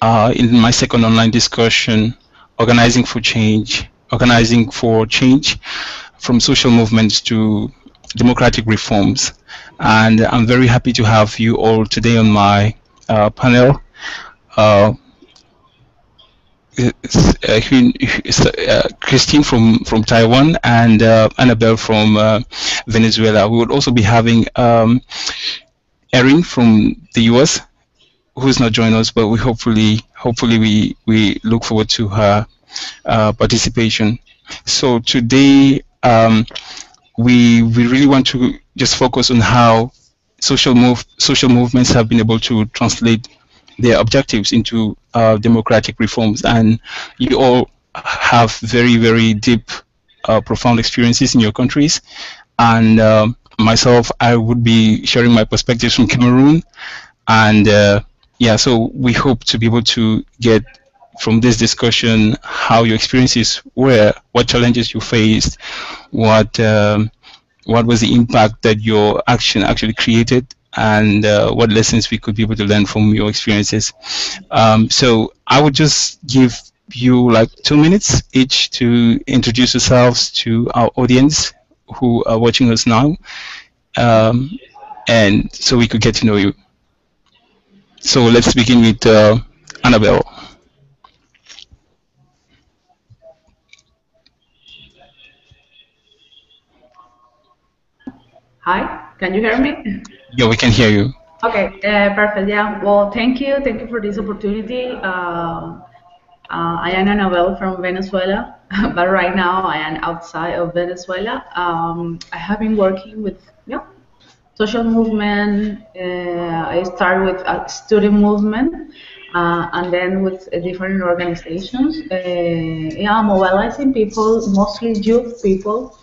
uh, in my second online discussion, Organizing for Change, Organizing for Change from Social Movements to Democratic Reforms. And I'm very happy to have you all today on my uh, panel. Uh, uh, Christine from, from Taiwan and uh, Annabelle from uh, Venezuela. We would also be having um, Erin from the US, who's not joining us, but we hopefully hopefully we we look forward to her uh, participation. So today um, we we really want to just focus on how social move social movements have been able to translate their objectives into uh, democratic reforms, and you all have very very deep, uh, profound experiences in your countries, and um, myself, I would be sharing my perspectives from Cameroon, and uh, yeah, so we hope to be able to get from this discussion how your experiences were, what challenges you faced, what um, what was the impact that your action actually created, and uh, what lessons we could be able to learn from your experiences. Um, so I would just give you like two minutes each to introduce yourselves to our audience who are watching us now, um, and so we could get to know you. So let's begin with uh, Annabelle. Hi, can you hear me? Yeah, we can hear you. Okay, uh, perfect. Yeah, well, thank you. Thank you for this opportunity. Uh, uh, I am Annabelle from Venezuela, but right now I am outside of Venezuela. Um, I have been working with yeah, social movement. Uh, I started with a student movement, uh, and then with uh, different organizations. yeah, mobilizing people, mostly youth people,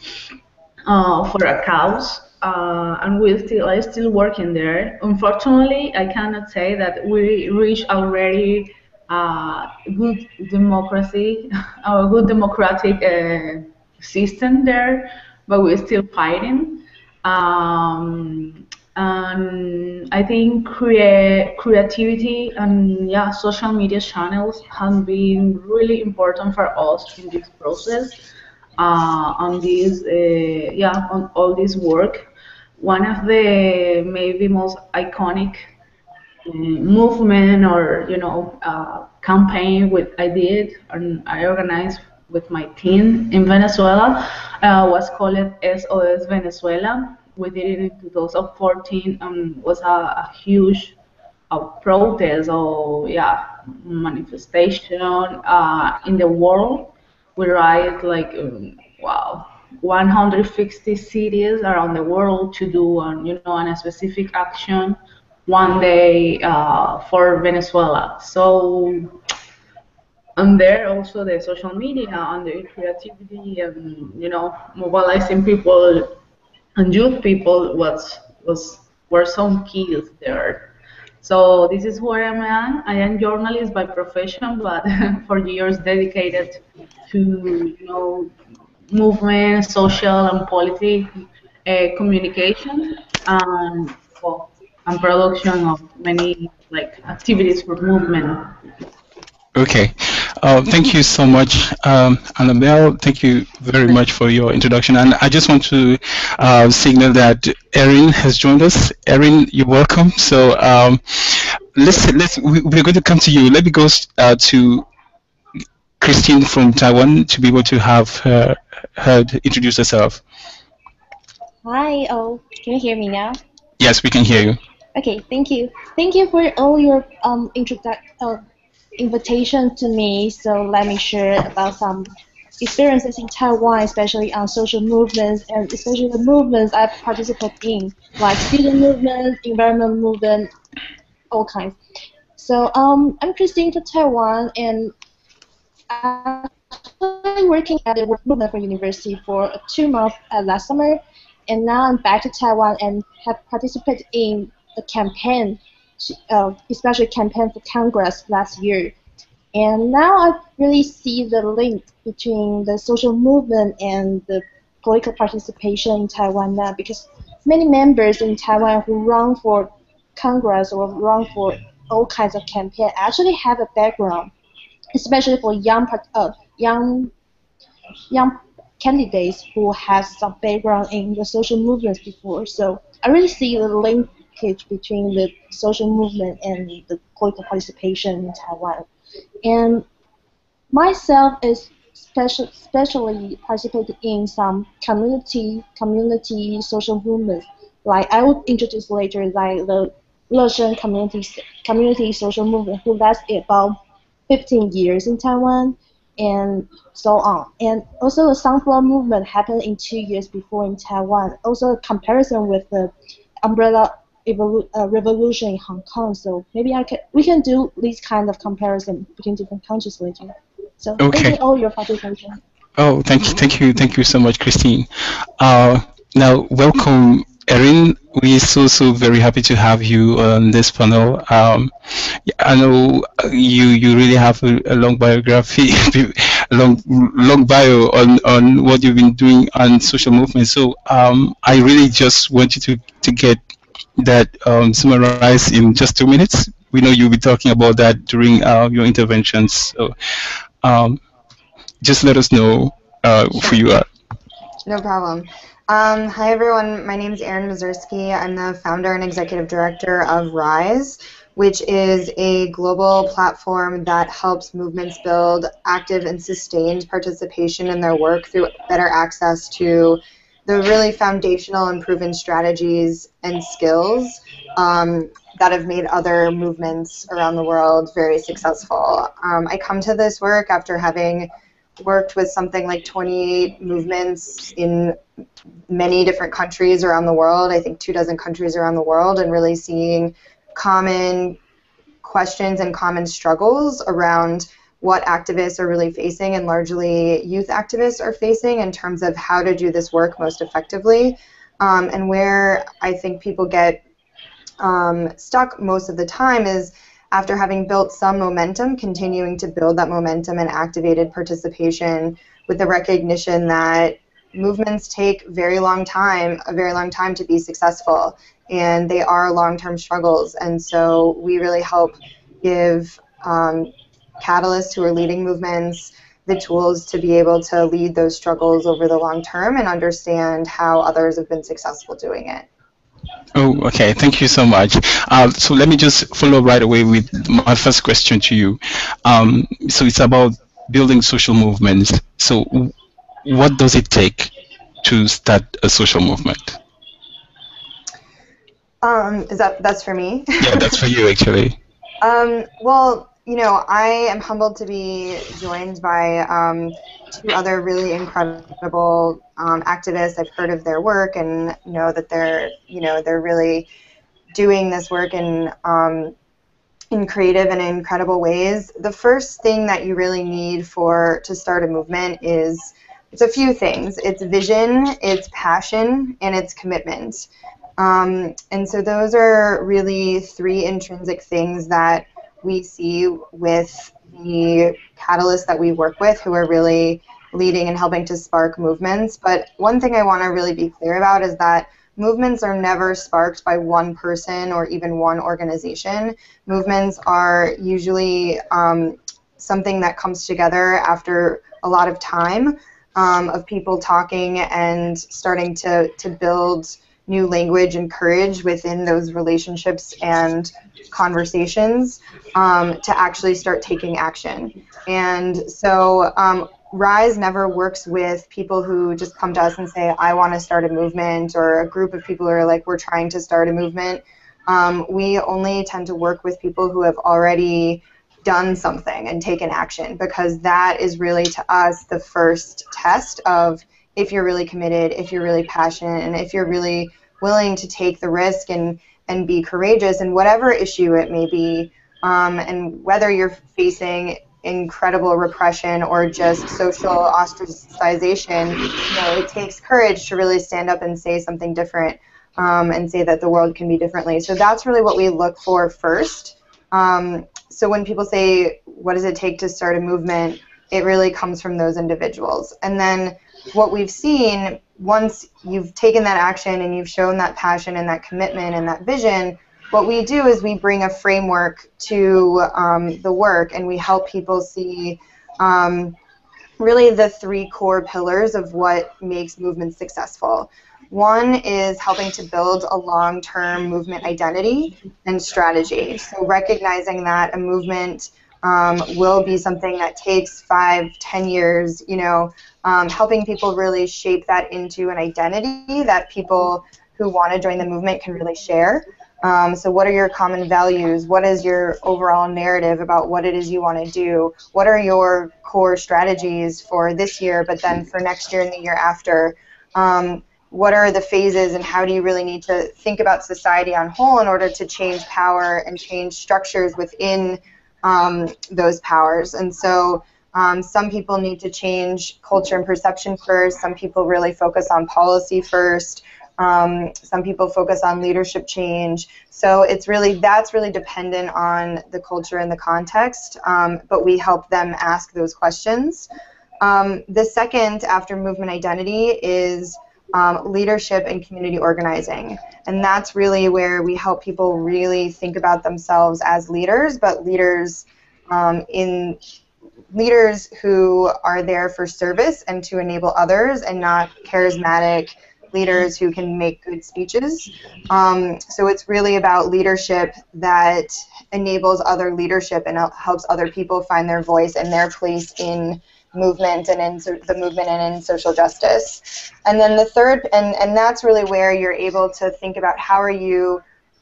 for a cause. Uh, and we still are still working there. Unfortunately, I cannot say that we reached already uh, good democracy, a good democratic uh, system there, but we're still fighting. Um, and I think crea- creativity and yeah, social media channels have been really important for us in this process. Uh, on this, uh, yeah, on all this work. One of the maybe most iconic movement or you know uh, campaign with I did and I organized with my team in Venezuela uh, was called SOS Venezuela. We did it in 2014 and was a, a huge protest or yeah manifestation uh, in the world. We ride like um, wow 160 cities around the world to do um, you know a specific action one day uh, for Venezuela. So, and there also the social media and the creativity and you know mobilizing people and youth people was was were some keys there. So this is where I am. I am journalist by profession, but for years dedicated to you know movement, social and political uh, communication, and well, and production of many like activities for movement. Okay, uh, thank you so much, um, Annabelle. Thank you very much for your introduction. And I just want to uh, signal that Erin has joined us. Erin, you're welcome. So um, let's let's we're going to come to you. Let me go uh, to Christine from Taiwan to be able to have her, her introduce herself. Hi. Oh, can you hear me now? Yes, we can hear you. Okay, thank you. Thank you for all your um introduction uh, invitation to me. So let me share about some experiences in Taiwan, especially on social movements and especially the movements I participate in, like student movement, environment movement, all kinds. So um, I'm Christine from Taiwan, and I'm working at the Movement for University for two months uh, last summer, and now I'm back to Taiwan and have participated in a campaign, uh, especially campaign for Congress last year. And now I really see the link between the social movement and the political participation in Taiwan now because many members in Taiwan who run for Congress or run for all kinds of campaign actually have a background, especially for young uh, young young candidates who have some background in the social movements before. So I really see the linkage between the social movement and the political participation in Taiwan. And myself is special, especially participated in some community community social movements. Like I will introduce later, like the Losheng community community social movement, who lasted about 15 years in Taiwan, and so on. And also the Sunflower movement happened in two years before in Taiwan. Also a comparison with the umbrella evolu- uh, revolution in Hong Kong. So maybe I can we can do this kind of comparison between different countries later. So Okay. thank you all your participation. Oh, thank you, thank you, thank you so much, Christine. Uh, now, welcome, Erin. We're so so very happy to have you on this panel. Um, I know you you really have a, a long biography, a long long bio on on what you've been doing on social movement. So um, I really just want you to to get that um, summarized in just two minutes. We know you'll be talking about that during uh, your interventions. So um, just let us know uh, who you are. No problem. Um, hi, everyone. My name is Erin Mazursky. I'm the founder and executive director of RISE, which is a global platform that helps movements build active and sustained participation in their work through better access to the really foundational and proven strategies and skills um, that have made other movements around the world very successful. Um, I come to this work after having worked with something like 28 movements in many different countries around the world, I think two dozen countries around the world, and really seeing common questions and common struggles around what activists are really facing and largely youth activists are facing in terms of how to do this work most effectively. Um, and where I think people get um, stuck most of the time is after having built some momentum, continuing to build that momentum and activated participation with the recognition that movements take very long time, a very long time to be successful, and they are long-term struggles. And so we really help give um, catalysts who are leading movements the tools to be able to lead those struggles over the long term and understand how others have been successful doing it. Oh, okay. Thank you so much. Uh, so let me just follow right away with my first question to you. Um, so it's about building social movements. So what does it take to start a social movement? Um, is that that's for me? Yeah, that's for you actually. Um, well, you know, I am humbled to be joined by um, two other really incredible um, activists. I've heard of their work and know that they're, you know, they're really doing this work in um, in creative and incredible ways. The first thing that you really need for to start a movement is it's a few things. It's vision, it's passion, and it's commitment. Um, and so those are really three intrinsic things that we see with the catalysts that we work with who are really leading and helping to spark movements. But one thing I want to really be clear about is that movements are never sparked by one person or even one organization. Movements are usually um, something that comes together after a lot of time um, of people talking and starting to, to build new language and courage within those relationships and conversations um, to actually start taking action. And so um, Rise never works with people who just come to us and say, I want to start a movement, or a group of people who are like, we're trying to start a movement. Um, we only tend to work with people who have already done something and taken action because that is really to us the first test of if you're really committed, if you're really passionate, and if you're really willing to take the risk and, and be courageous in whatever issue it may be, um, and whether you're facing incredible repression or just social ostracization, you know, it takes courage to really stand up and say something different um, and say that the world can be differently. So that's really what we look for first. Um, so when people say, what does it take to start a movement, it really comes from those individuals. And then what we've seen, once you've taken that action and you've shown that passion and that commitment and that vision, what we do is we bring a framework to um, the work and we help people see um, really the three core pillars of what makes movements successful. One is helping to build a long-term movement identity and strategy. So recognizing that a movement um, will be something that takes five, ten years, you know, um, helping people really shape that into an identity that people who want to join the movement can really share. Um, so what are your common values? What is your overall narrative about what it is you want to do? What are your core strategies for this year, but then for next year and the year after? Um, what are the phases and how do you really need to think about society on whole in order to change power and change structures within um, those powers? And so um, some people need to change culture and perception first. Some people really focus on policy first. Um, some people focus on leadership change. So it's really that's really dependent on the culture and the context. Um, but we help them ask those questions. Um, the second after movement identity is um, leadership and community organizing. And that's really where we help people really think about themselves as leaders, but leaders um, in leaders who are there for service and to enable others and not charismatic leaders who can make good speeches. Um, so it's really about leadership that enables other leadership and helps other people find their voice and their place in movement and in so the movement and in social justice. And then the third, and, and that's really where you're able to think about how are you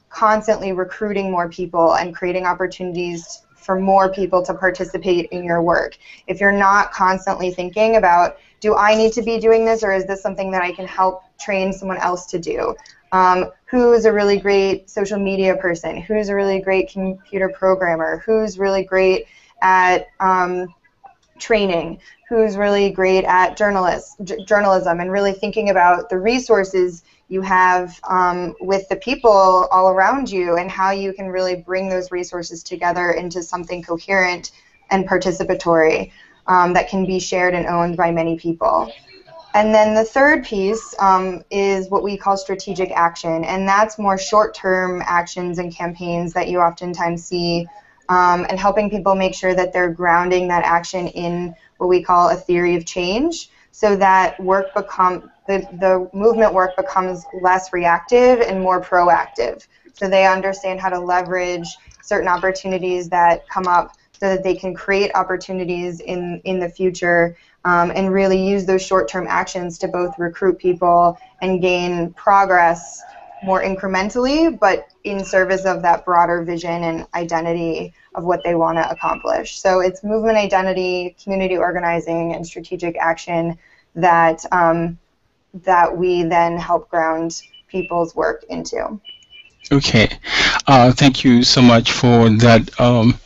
constantly recruiting more people and creating opportunities for more people to participate in your work. If you're not constantly thinking about, do I need to be doing this or is this something that I can help train someone else to do? Um, who's a really great social media person? Who's a really great computer programmer? Who's really great at um, training? Who's really great at journalism and really thinking about the resources you have um, with the people all around you and how you can really bring those resources together into something coherent and participatory um, that can be shared and owned by many people. And then the third piece um, is what we call strategic action, and that's more short-term actions and campaigns that you oftentimes see, um, and helping people make sure that they're grounding that action in what we call a theory of change, so that work become the, the movement work becomes less reactive and more proactive. So they understand how to leverage certain opportunities that come up so that they can create opportunities in, in the future um, and really use those short-term actions to both recruit people and gain progress more incrementally, but in service of that broader vision and identity of what they want to accomplish. So it's movement identity, community organizing, and strategic action that um, that we then help ground people's work into. Okay, uh, thank you so much for that um,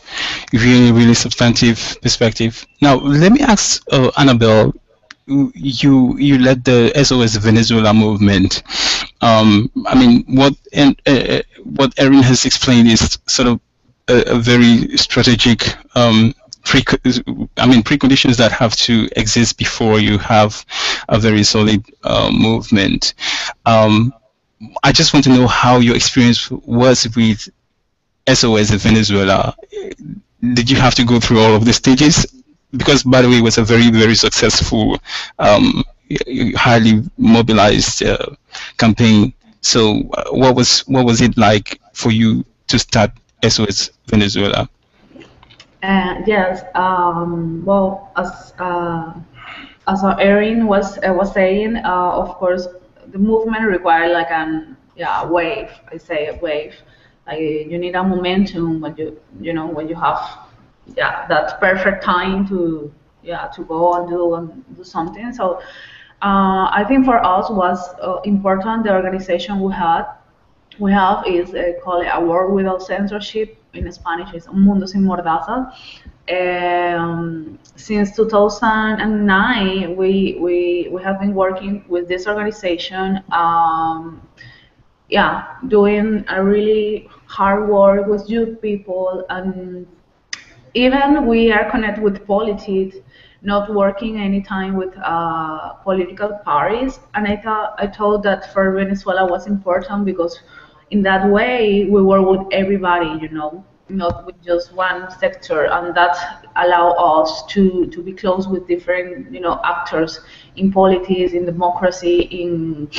really, really substantive perspective. Now, let me ask uh, Annabelle. You you led the SOS Venezuela movement. Um, I mean, what and uh, uh, what Erin has explained is sort of a, a very strategic um, pre I mean preconditions that have to exist before you have a very solid uh, movement. Um, I just want to know how your experience was with SOS Venezuela. Did you have to go through all of the stages? Because by the way, it was a very very successful, um, highly mobilized uh, campaign. So, uh, what was what was it like for you to start SOS Venezuela? Uh, yes. Um, well, as uh, as Erin was uh, was saying, uh, of course, the movement required like an yeah wave. I say a wave. Like you need a momentum when you you know when you have yeah that perfect time to yeah to go and do and do something. So uh, I think for us was uh, important the organization we had we have is uh, called a world without censorship in Spanish is Un Mundo Sin Mordaza. Um, since 2009, we, we, we have been working with this organization, um, yeah, doing a really hard work with youth people, and even we are connected with politics, not working anytime with uh, political parties. And I thought I thought that for Venezuela was important because in that way, we work with everybody, you know, not with just one sector, and that allow us to, to be close with different, you know, actors in politics, in democracy, in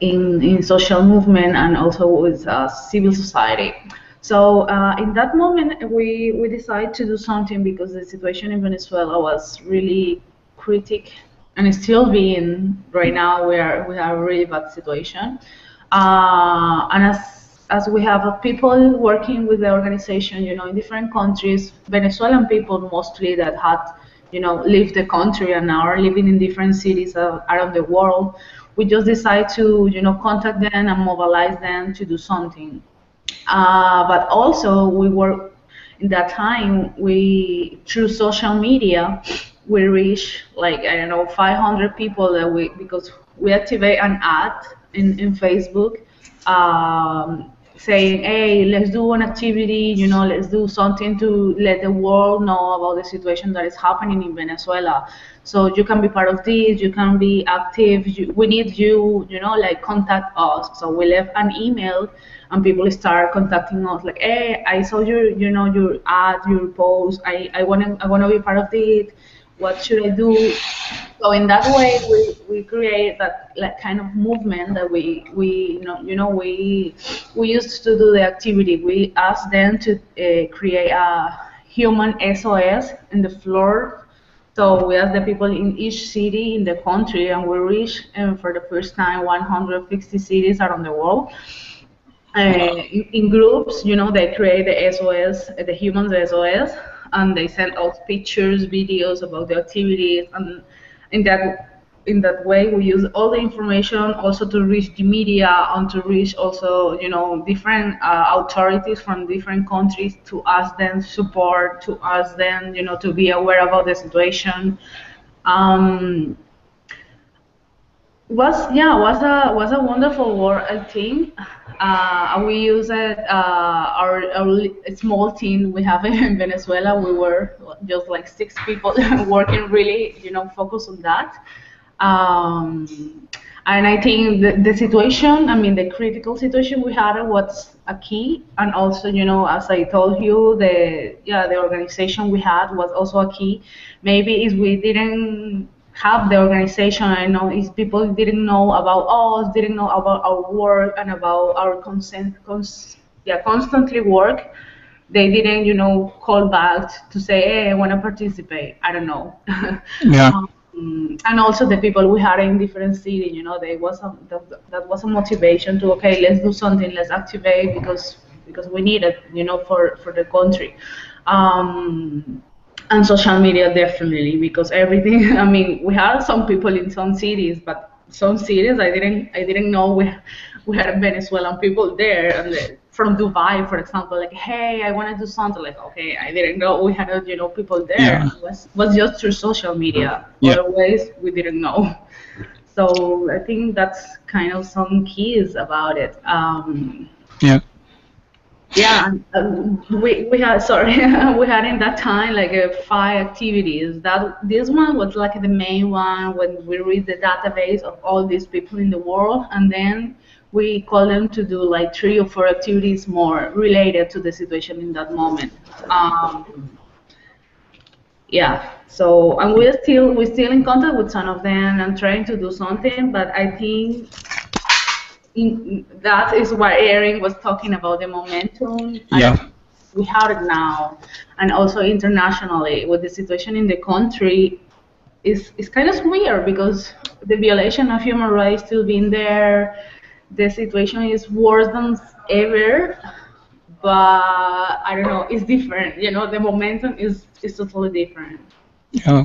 in, in social movement, and also with uh, civil society. So uh, in that moment, we, we decided to do something because the situation in Venezuela was really critic and still being right now. We are we have a really bad situation, uh, and as as we have people working with the organization, you know, in different countries, Venezuelan people mostly that had, you know, left the country and are living in different cities around the world. We just decide to, you know, contact them and mobilize them to do something. Uh, but also we work in that time we through social media we reach like I don't know 500 people that we because we activate an ad in, in Facebook um, saying hey let's do an activity you know let's do something to let the world know about the situation that is happening in Venezuela so you can be part of this you can be active you, we need you you know like contact us so we left an email and people start contacting us like, hey, I saw your, you know, your ad, your post. I, I want to, I want to be part of it. What should I do? So in that way, we, we create that like kind of movement that we we you know you know we we used to do the activity. We asked them to uh, create a human SOS in the floor so we asked the people in each city in the country, and we reached um, for the first time 150 cities around the world. Uh, in, in, groups, you know, they create the SOS, the humans SOS, and they send out pictures, videos about the activities, and in that in that way we use all the information also to reach the media and to reach also you know different uh, authorities from different countries to ask them support to ask them you know to be aware about the situation um, was yeah was a was a wonderful work I think uh, we use it, uh, our, our small team we have in Venezuela. We were just like six people working really, you know, focused on that. Um, and I think the, the situation, I mean, the critical situation we had was a key. And also, you know, as I told you, the yeah, the organization we had was also a key. Maybe if we didn't have the organization. I know if people didn't know about us, didn't know about our work and about our consent, cons- yeah, constantly work. They didn't, you know, call back to say, hey, I want to participate. I don't know. Yeah. um, and also the people we had in different cities, you know, there was a, that, that was a motivation to okay, let's do something, let's activate because because we need it, you know, for for the country. Um, and social media definitely because everything i mean we had some people in some cities but some cities i didn't i didn't know we, we had venezuelan people there and the, from dubai for example like hey i want to do something like okay i didn't know we had you know people there. Yeah. it was, was just through social media. Yeah. otherwise we didn't know. So i think that's kind of some keys about it. Um, yeah. Yeah um, we, we had sorry we had in that time like uh, five activities. That this one was like the main one when we read the database of all these people in the world and then we call them to do like three or four activities more related to the situation in that moment um, yeah so and we're still we're still in contact with some of them and trying to do something but i think in, that is what Erin was talking about the momentum. Yeah. We have it now, and also internationally with the situation in the country, is is kind of weird because the violation of human rights still being there. The situation is worse than ever, but I don't know. It's different. You know, the momentum is is totally different. Yeah.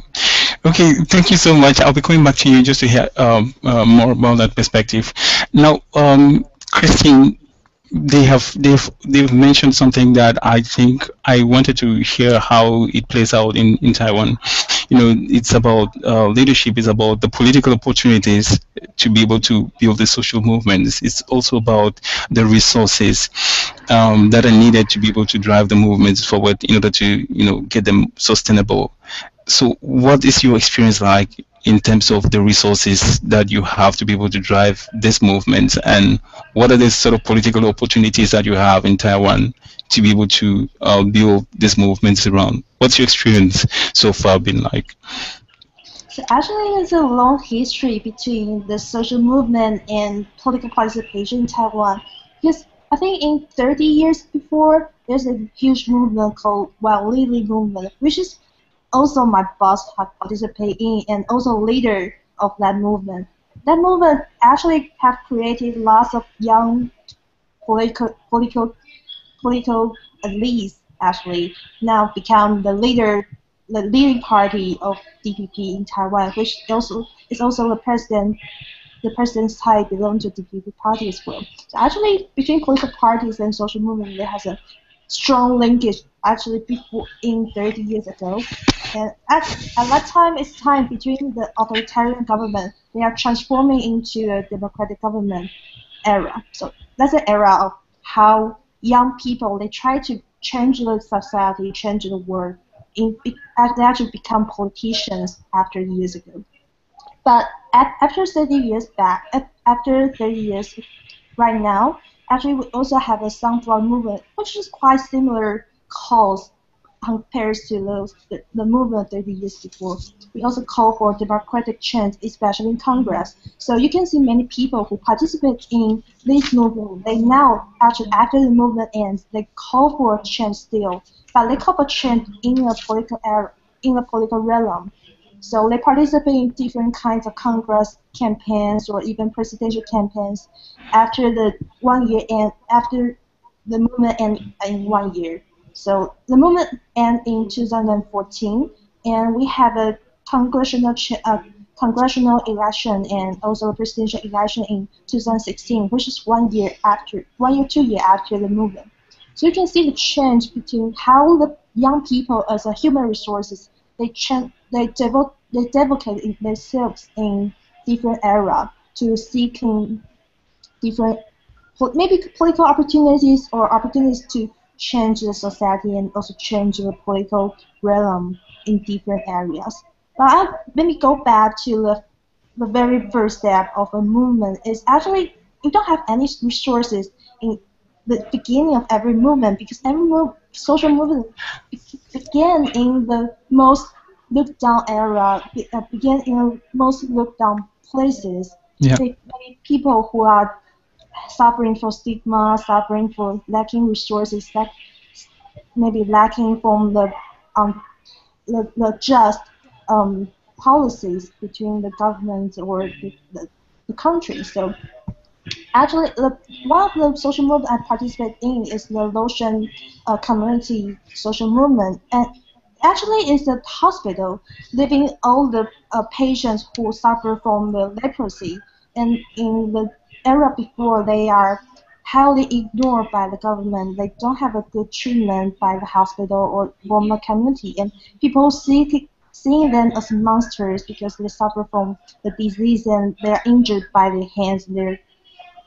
Okay, thank you so much. I'll be coming back to you just to hear um, uh, more about that perspective. Now, um, Christine, they have they've they've mentioned something that I think I wanted to hear how it plays out in, in Taiwan. You know, it's about uh, leadership. It's about the political opportunities to be able to build the social movements. It's also about the resources um, that are needed to be able to drive the movements forward in order to you know get them sustainable so what is your experience like in terms of the resources that you have to be able to drive this movement and what are the sort of political opportunities that you have in Taiwan to be able to uh, build these movements around? What's your experience so far been like? So actually, there's a long history between the social movement and political participation in Taiwan. Because I think in 30 years before, there's a huge movement called Wild Lily movement, which is also my boss had participated in and also leader of that movement. That movement actually have created lots of young political political political elites actually now become the leader the leading party of DPP in Taiwan, which also is also the president the president's side belong to DPP party as well. So actually between political parties and social movement there has a strong linkage actually before in 30 years ago. And at, at that time, it's time between the authoritarian government. They are transforming into a democratic government era. So that's the era of how young people they try to change the society, change the world. In, they actually become politicians after years ago. But at, after 30 years back, after 30 years right now, actually we also have a sunflower movement, which is quite similar cause compared to those, the, the movement 30 years before. We also call for democratic change, especially in Congress. So you can see many people who participate in this movement, they now, actually after the movement ends, they call for change still, but they call for change in a political era, in a political realm. So they participate in different kinds of Congress campaigns or even presidential campaigns after the one year and after the movement end in one year. So the movement ended in 2014, and we have a congressional congressional election and also a presidential election in 2016, which is one year after, one year, two year after the movement. So you can see the change between how the young people as a human resources they change, they devote, they dedicate themselves in different era to seeking different maybe political opportunities or opportunities to change the society and also change the political realm in different areas. But I, let me go back to the, the very first step of a movement is actually you don't have any resources in the beginning of every movement because every move, social movement began in the most looked down era, uh, began in the most looked down places. Yeah. People who are suffering from stigma, suffering for lacking resources, that maybe lacking from the um, the, the just um, policies between the government or the, the, the country. So actually, the, one of the social movement I participate in is the Losheng uh, community social movement, and actually it's the hospital living all the uh, patients who suffer from the leprosy, and in the era before they are highly ignored by the government. They don't have a good treatment by the hospital or the community, and people see seeing them as monsters because they suffer from the disease and they're injured by their hands and their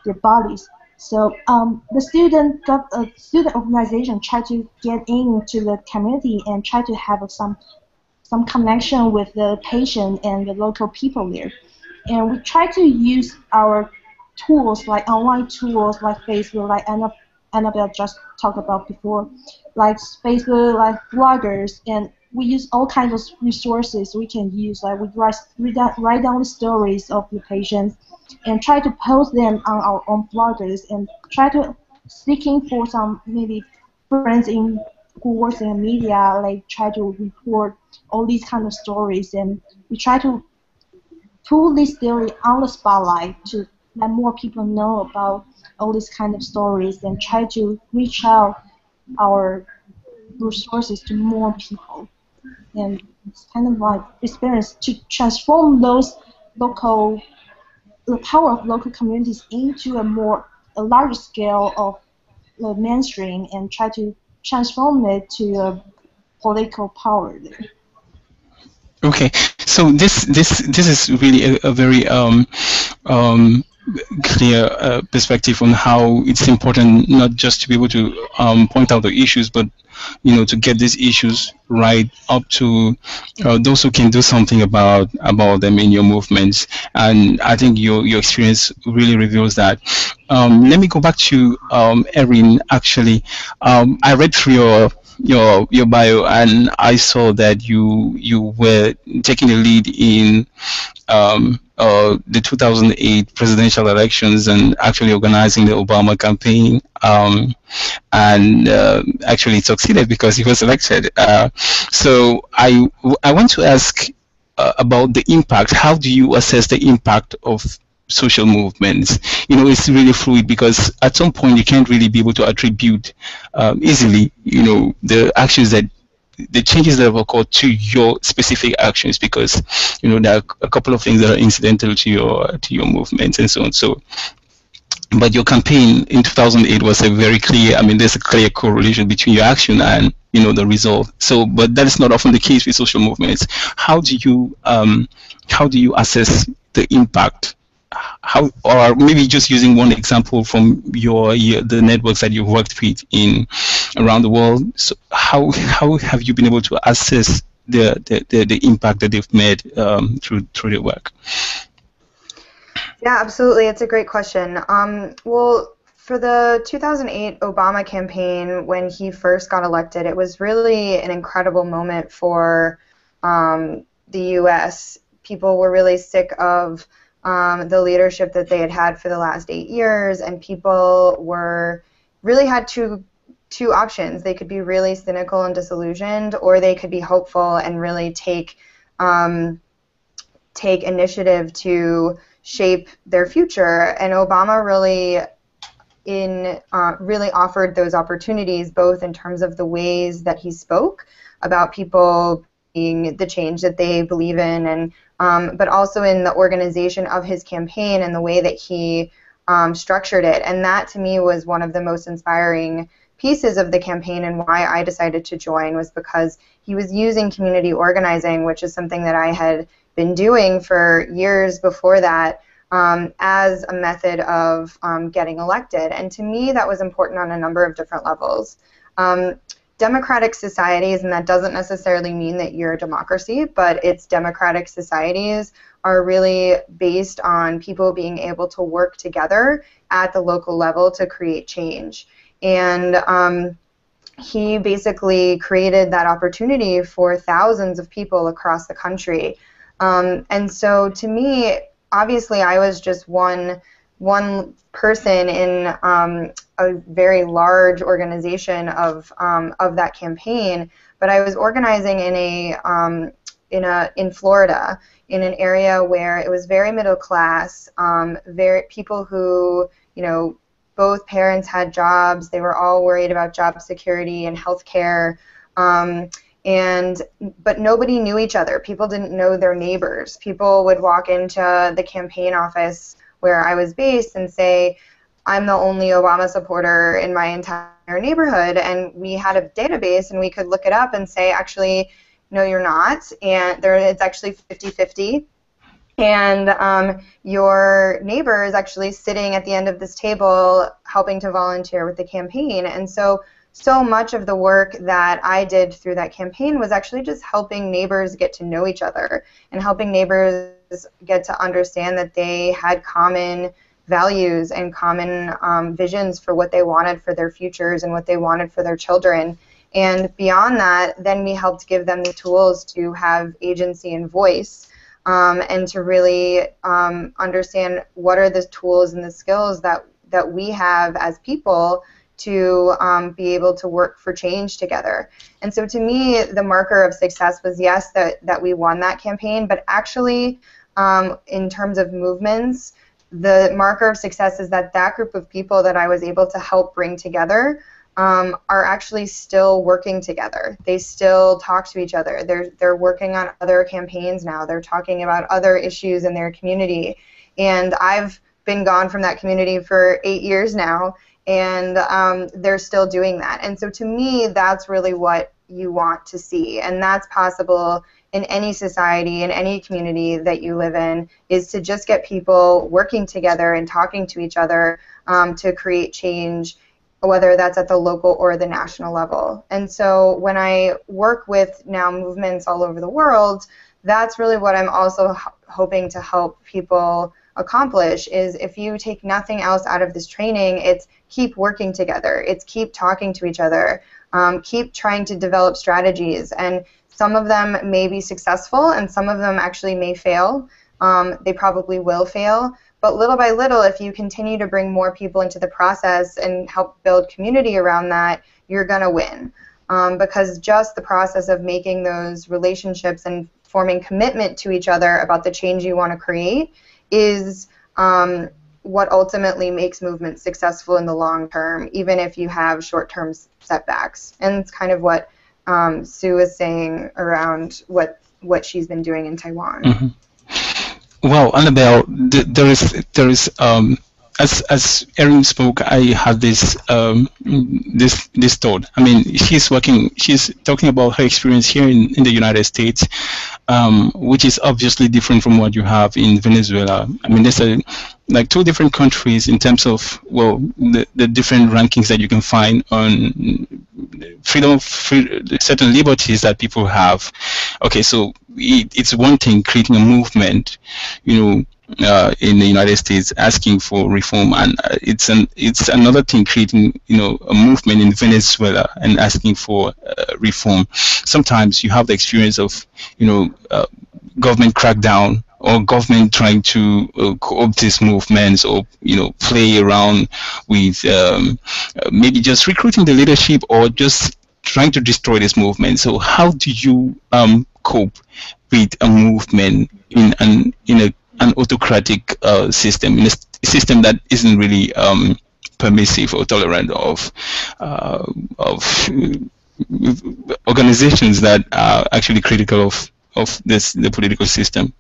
their bodies. So um, the student got a student organization try to get into the community and try to have some some connection with the patient and the local people there. And we try to use our tools like online tools like Facebook, like Anna, Annabelle just talked about before, like Facebook, like bloggers, and we use all kinds of resources we can use. Like we write, write down the stories of the patients and try to post them on our own bloggers and try to seeking for some maybe friends in who works in media, like try to report all these kind of stories and we try to pull this theory on the spotlight to let more people know about all these kind of stories and try to reach out our resources to more people. And it's kind of like experience to transform those local, the power of local communities into a more, a larger scale of the mainstream and try to transform it to a political power there. Okay, so this this this is really a, a very um, um, clear uh, perspective on how it's important not just to be able to um, point out the issues, but you know, to get these issues right up to uh, those who can do something about about them in your movements. And I think your your experience really reveals that. Um, let me go back to um, Erin. Actually, um, I read through your your your bio and I saw that you you were taking the lead in um, uh, the 2008 presidential elections and actually organizing the Obama campaign. Um, and uh, actually succeeded because he was elected. Uh, so I, I want to ask uh, about the impact. How do you assess the impact of social movements? You know, it's really fluid because at some point you can't really be able to attribute um, easily, you know, the actions that the changes that have occurred to your specific actions because you know there are a couple of things that are incidental to your to your movements and so on. So but your campaign in 2008 was a very clear i mean there's a clear correlation between your action and you know the result. So but that is not often the case with social movements. How do you um, how do you assess the impact how or maybe just using one example from your, your the networks that you've worked with in around the world. So how how have you been able to assess the the, the, the impact that they've made um, through through their work? Yeah absolutely. It's a great question. Um, well for the 2008 Obama campaign, when he first got elected, it was really an incredible moment for um, the U.S. People were really sick of um, the leadership that they had had for the last eight years, and people were really had two two options. They could be really cynical and disillusioned, or they could be hopeful and really take um, take initiative to shape their future. And Obama really in uh, really offered those opportunities, both in terms of the ways that he spoke about people the change that they believe in and um, but also in the organization of his campaign and the way that he um, structured it. And that to me was one of the most inspiring pieces of the campaign and why I decided to join was because he was using community organizing, which is something that I had been doing for years before that. Um, as a method of um, getting elected. And to me, that was important on a number of different levels. Um, democratic societies, and that doesn't necessarily mean that you're a democracy, but it's democratic societies are really based on people being able to work together at the local level to create change. And um, he basically created that opportunity for thousands of people across the country. Um, and so to me, obviously, I was just one one person in um, a very large organization of um, of that campaign, but I was organizing in a um, in a in Florida in an area where it was very middle class, um, very people who you know both parents had jobs, they were all worried about job security and health care. Um, and but nobody knew each other. People didn't know their neighbors. People would walk into the campaign office where I was based and say, I'm the only Obama supporter in my entire neighborhood. And we had a database and we could look it up and say, actually, no, you're not. And there, it's actually 50 50. And um, your neighbor is actually sitting at the end of this table helping to volunteer with the campaign. And so, so much of the work that I did through that campaign was actually just helping neighbors get to know each other and helping neighbors get to understand that they had common values and common um, visions for what they wanted for their futures and what they wanted for their children. And beyond that, then we helped give them the tools to have agency and voice um, and to really um, understand what are the tools and the skills that, that we have as people to um, be able to work for change together. And so to me, the marker of success was yes, that, that we won that campaign, but actually, um, in terms of movements, the marker of success is that that group of people that I was able to help bring together um, are actually still working together. They still talk to each other. They're, they're working on other campaigns now. They're talking about other issues in their community. And I've been gone from that community for eight years now, and um, they're still doing that. And so to me, that's really what you want to see, and that's possible in any society, in any community that you live in, is to just get people working together and talking to each other um, to create change whether that's at the local or the national level. And so when I work with now movements all over the world, that's really what I'm also h- hoping to help people accomplish is if you take nothing else out of this training, it's keep working together. It's keep talking to each other. Um, keep trying to develop strategies. And some of them may be successful and some of them actually may fail. Um, they probably will fail. But little by little, if you continue to bring more people into the process and help build community around that, you're going to win. Um, because just the process of making those relationships and forming commitment to each other about the change you want to create is um, what ultimately makes movements successful in the long term, even if you have short term setbacks. And it's kind of what um, Sue is saying around what what she's been doing in Taiwan. Mm-hmm. Well, Annabelle, th- there is there is um, as as Erin spoke, I had this um, this this thought. I mean, she's working, she's talking about her experience here in, in the United States, um, which is obviously different from what you have in Venezuela. I mean, there's a like two different countries in terms of well the, the different rankings that you can find on freedom free, certain liberties that people have. Okay, so it, it's one thing creating a movement, you know uh, in the United States asking for reform, and uh, it's an it's another thing creating you know a movement in Venezuela and asking for uh, reform. Sometimes you have the experience of you know uh, government crackdown or government trying to uh, co-opt these movements or you know play around with um, uh, maybe just recruiting the leadership or just trying to destroy this movement. So how do you um, cope with a movement in an in a an autocratic uh, system, a system that isn't really um, permissive or tolerant of uh, of organizations that are actually critical of of this the political system.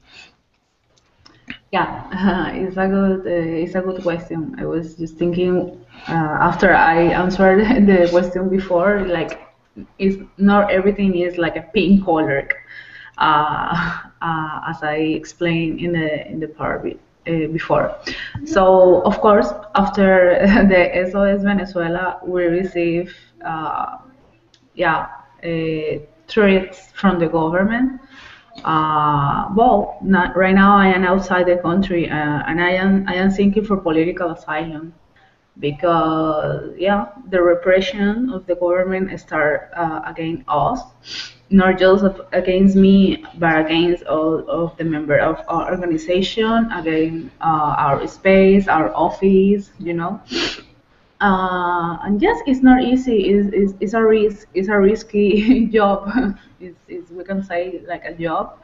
Yeah, uh, it's a good uh, it's a good question. I was just thinking uh, after I answered the question before, like, it's not everything is like a pink color uh, uh, as I explained in the in the part uh, before. So of course, after the SOS Venezuela, we receive yeah threats from the government. Uh, well, not, right now I am outside the country uh, and I am I am thinking for political asylum because yeah, the repression of the government start uh, against us not just against me, but against all of the member of our organization, against uh, our space, our office, you know. Uh, and yes, it's not easy. It's, it's, it's a risk. It's a risky job. it's, it's, we can say like a job.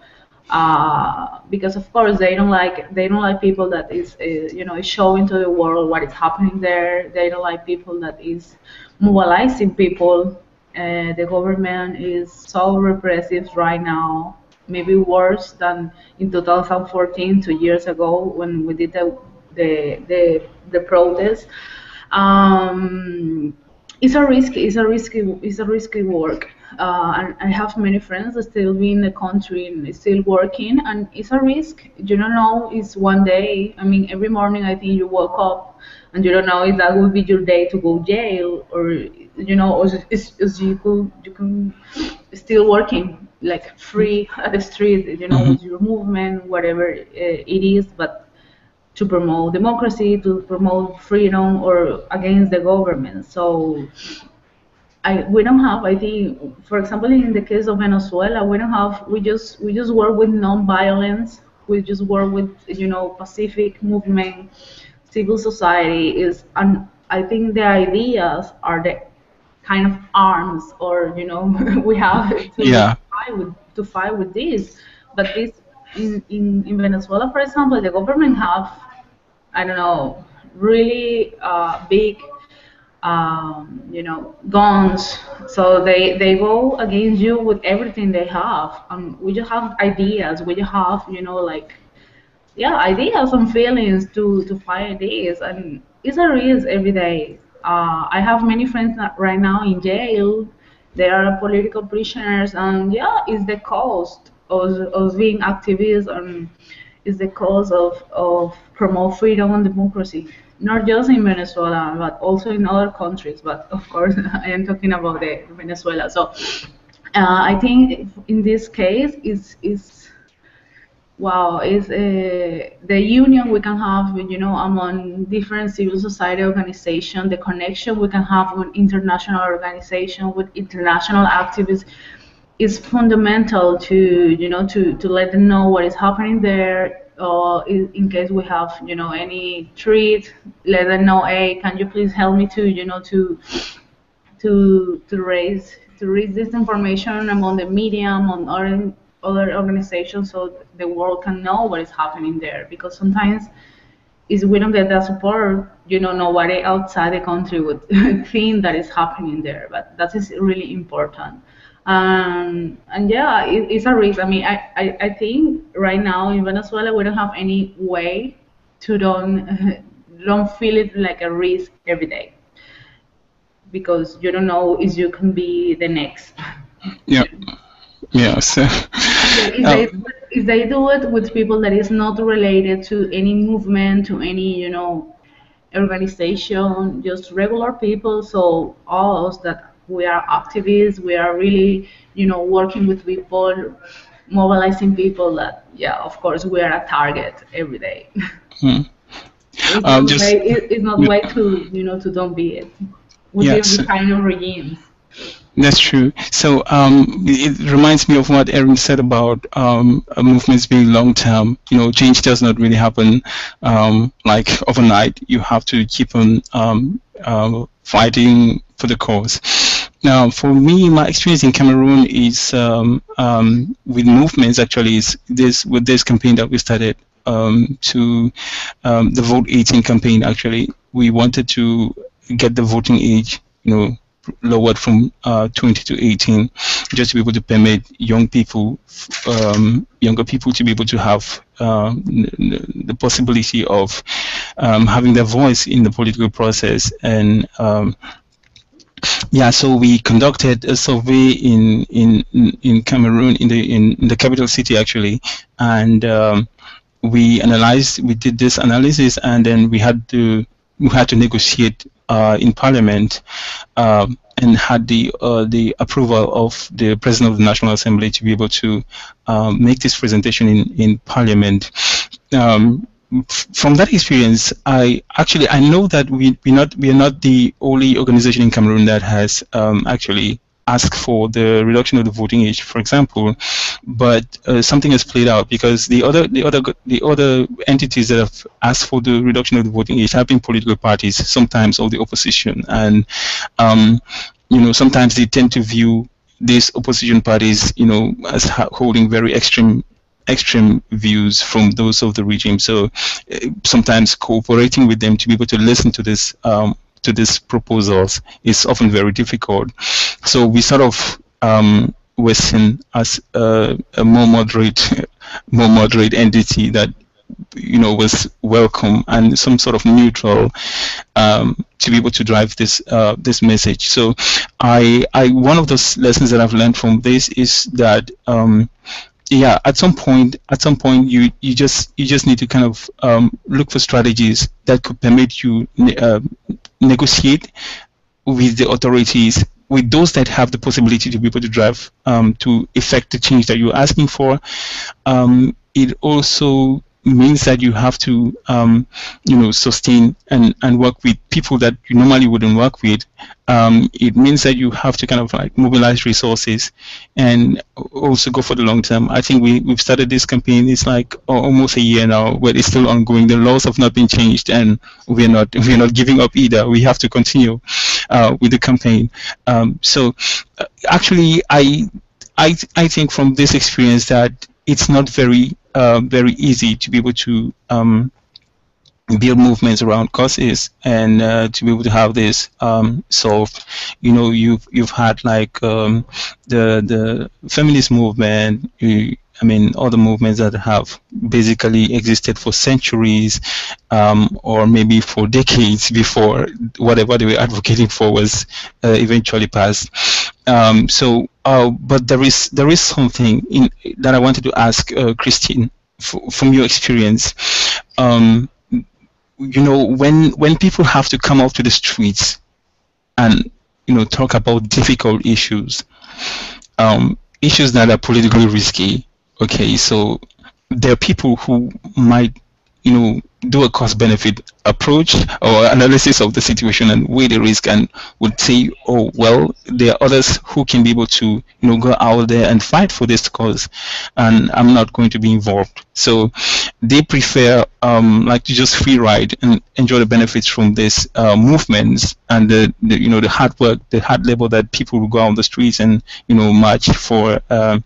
Uh, because of course they don't like they don't like people that is uh, you know showing to the world what is happening there. They don't like people that is mobilizing people uh, the government is so repressive right now, maybe worse than in 2014, two years ago when we did the the the, the protest. Um, it's a risk. It's a risky. It's a risky work. Uh, and I have many friends that still be in the country and still working, and it's a risk. You don't know. It's one day. I mean, every morning I think you wake up and you don't know if that will be your day to go jail or you know or is, is you could you can still working like free at the street you know mm-hmm. with your movement whatever uh, it is but to promote democracy to promote freedom or against the government so I, we don't have I think for example in the case of Venezuela we don't have we just we just work with non-violence we just work with you know pacific movement civil society is and I think the ideas are the kind of arms or you know we have to yeah. fight with to fight with this but this in, in, in Venezuela for example the government have I don't know really uh, big um, you know guns so they they go against you with everything they have and we just have ideas we just have you know like yeah, ideas and feelings to to fight this, and it's a risk every day. Uh, I have many friends right now in jail. They are political prisoners, and yeah, it's the cost of, of being activists, and it's the cost of of promote freedom and democracy. Not just in Venezuela, but also in other countries. But of course, I am talking about the Venezuela. So uh, I think in this case, is is wow, is uh, the union we can have, you know, among different civil society organizations, the connection we can have with international organizations, with international activists is fundamental to you know to, to let them know what is happening there or in, in case we have you know any treat let them know hey can you please help me to you know to to to raise to raise this information among the media among other other organizations so the world can know what is happening there? Because sometimes if we don't get that support you know nobody outside the country would think that is happening there but that is really important um, and yeah, it, it's a risk. I mean, I, I, I think right now in Venezuela we don't have any way to don't don't feel it like a risk every day because you don't know if you can be the next. Yeah. Yeah. So, if, they, if they do it with people that is not related to any movement, to any you know organization, just regular people. So all us that we are activists we are really you know working with people mobilizing people that yeah of course we are a target every day hmm. it's, um, just, way, it, it's not yeah. way to you know to don't be it with yes. different kind of regimes that's true. So um, it reminds me of what Erin said about um, movements being long term. You know, change does not really happen um, like overnight. You have to keep on um, uh, fighting for the cause. Now, for me, my experience in Cameroon is um, um, with movements. Actually, is this with this campaign that we started um, to um, the Vote 18 campaign. Actually, we wanted to get the voting age, you know, lowered from uh, 20 to 18, just to be able to permit young people, um, younger people, to be able to have uh, the possibility of having their voice in the political process and yeah, so we conducted a survey in in in Cameroon, in the in, in the capital city actually, and um, we analyzed, we did this analysis, and then we had to we had to negotiate uh, in Parliament. Um, and had the uh, the approval of the President of the National Assembly to be able to um, make this presentation in in Parliament. Um, from that experience, I actually I know that we we not we are not the only organization in Cameroon that has um, actually asked for the reduction of the voting age, for example, but uh, something has played out because the other the other the other entities that have asked for the reduction of the voting age have been political parties, sometimes of the opposition, and um, you know sometimes they tend to view these opposition parties, you know, as holding very extreme extreme views from those of the regime. So uh, sometimes cooperating with them to be able to listen to this um, to these proposals is often very difficult. So we sort of um, were seen as a, more moderate, more moderate entity that you know was welcome and some sort of neutral um, to be able to drive this uh, this message. So I I one of those lessons that I've learned from this is that um, yeah at some point at some point you you just you just need to kind of um, look for strategies that could permit you uh, negotiate with the authorities with those that have the possibility to be able to drive um, to effect the change that you're asking for. Um, it also means that you have to, um, you know, sustain and, and work with people that you normally wouldn't work with. Um, it means that you have to kind of like mobilize resources and also go for the long term. I think we, we've started this campaign, it's like almost a year now, but it's still ongoing. The laws have not been changed and we're not, we're not giving up either. We have to continue uh, with the campaign. Um, so uh, actually, I, I, I think from this experience that it's not very uh, very easy to be able to um, build movements around causes and uh, to be able to have this um, solved. You know, you've you've had like um, the the feminist movement. You, I mean, other movements that have basically existed for centuries, um, or maybe for decades before whatever they were advocating for was uh, eventually passed. Um, so, uh, but there is there is something in, that I wanted to ask uh, Christine from your experience. Um, you know, when when people have to come out to the streets and you know talk about difficult issues, um, issues that are politically risky. Okay, so there are people who might you know do a cost benefit approach or analysis of the situation and weigh the risk and would say oh well there are others who can be able to you know go out there and fight for this cause and i'm not going to be involved. So they prefer um, like to just free ride and enjoy the benefits from this uh, movements and the, the, you know the hard work the hard labor that people will go on the streets and you know march for uh,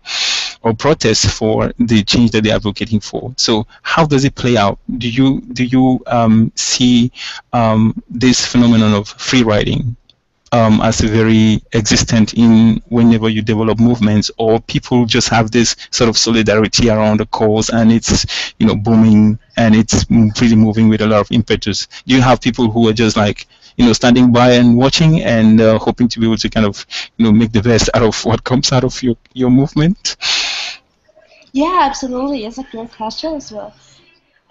or protest for the change that they're advocating for. So how does it play out? Do you do you um, see um, this phenomenon of free riding um, as very existent in whenever you develop movements or people just have this sort of solidarity around the cause and it's you know booming and it's really moving with a lot of impetus? Do you have people who are just like you know standing by and watching and uh, hoping to be able to kind of you know make the best out of what comes out of your your movement yeah absolutely it's a great question as well